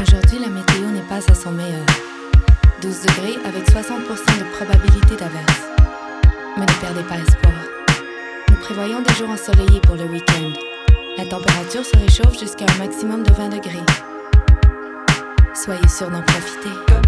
Aujourd'hui, la météo n'est pas à son meilleur. 12 degrés avec 60% de probabilité d'averse. Mais ne perdez pas espoir. Nous prévoyons des jours ensoleillés pour le week-end. La température se réchauffe jusqu'à un maximum de 20 degrés. Soyez sûr d'en profiter.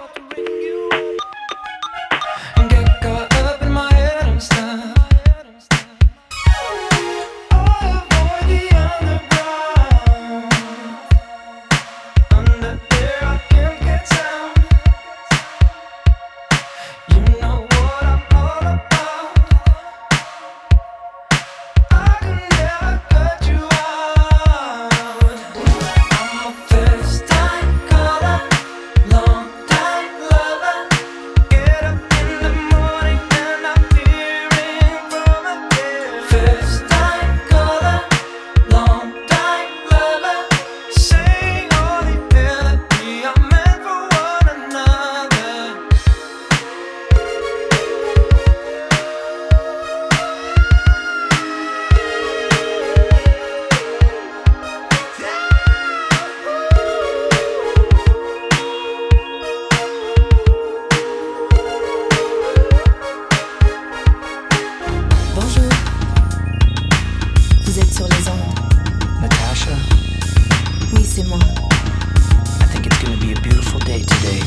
Vous êtes sur les ondes. Natasha? Oui, c'est moi. I think it's gonna be a beautiful day today.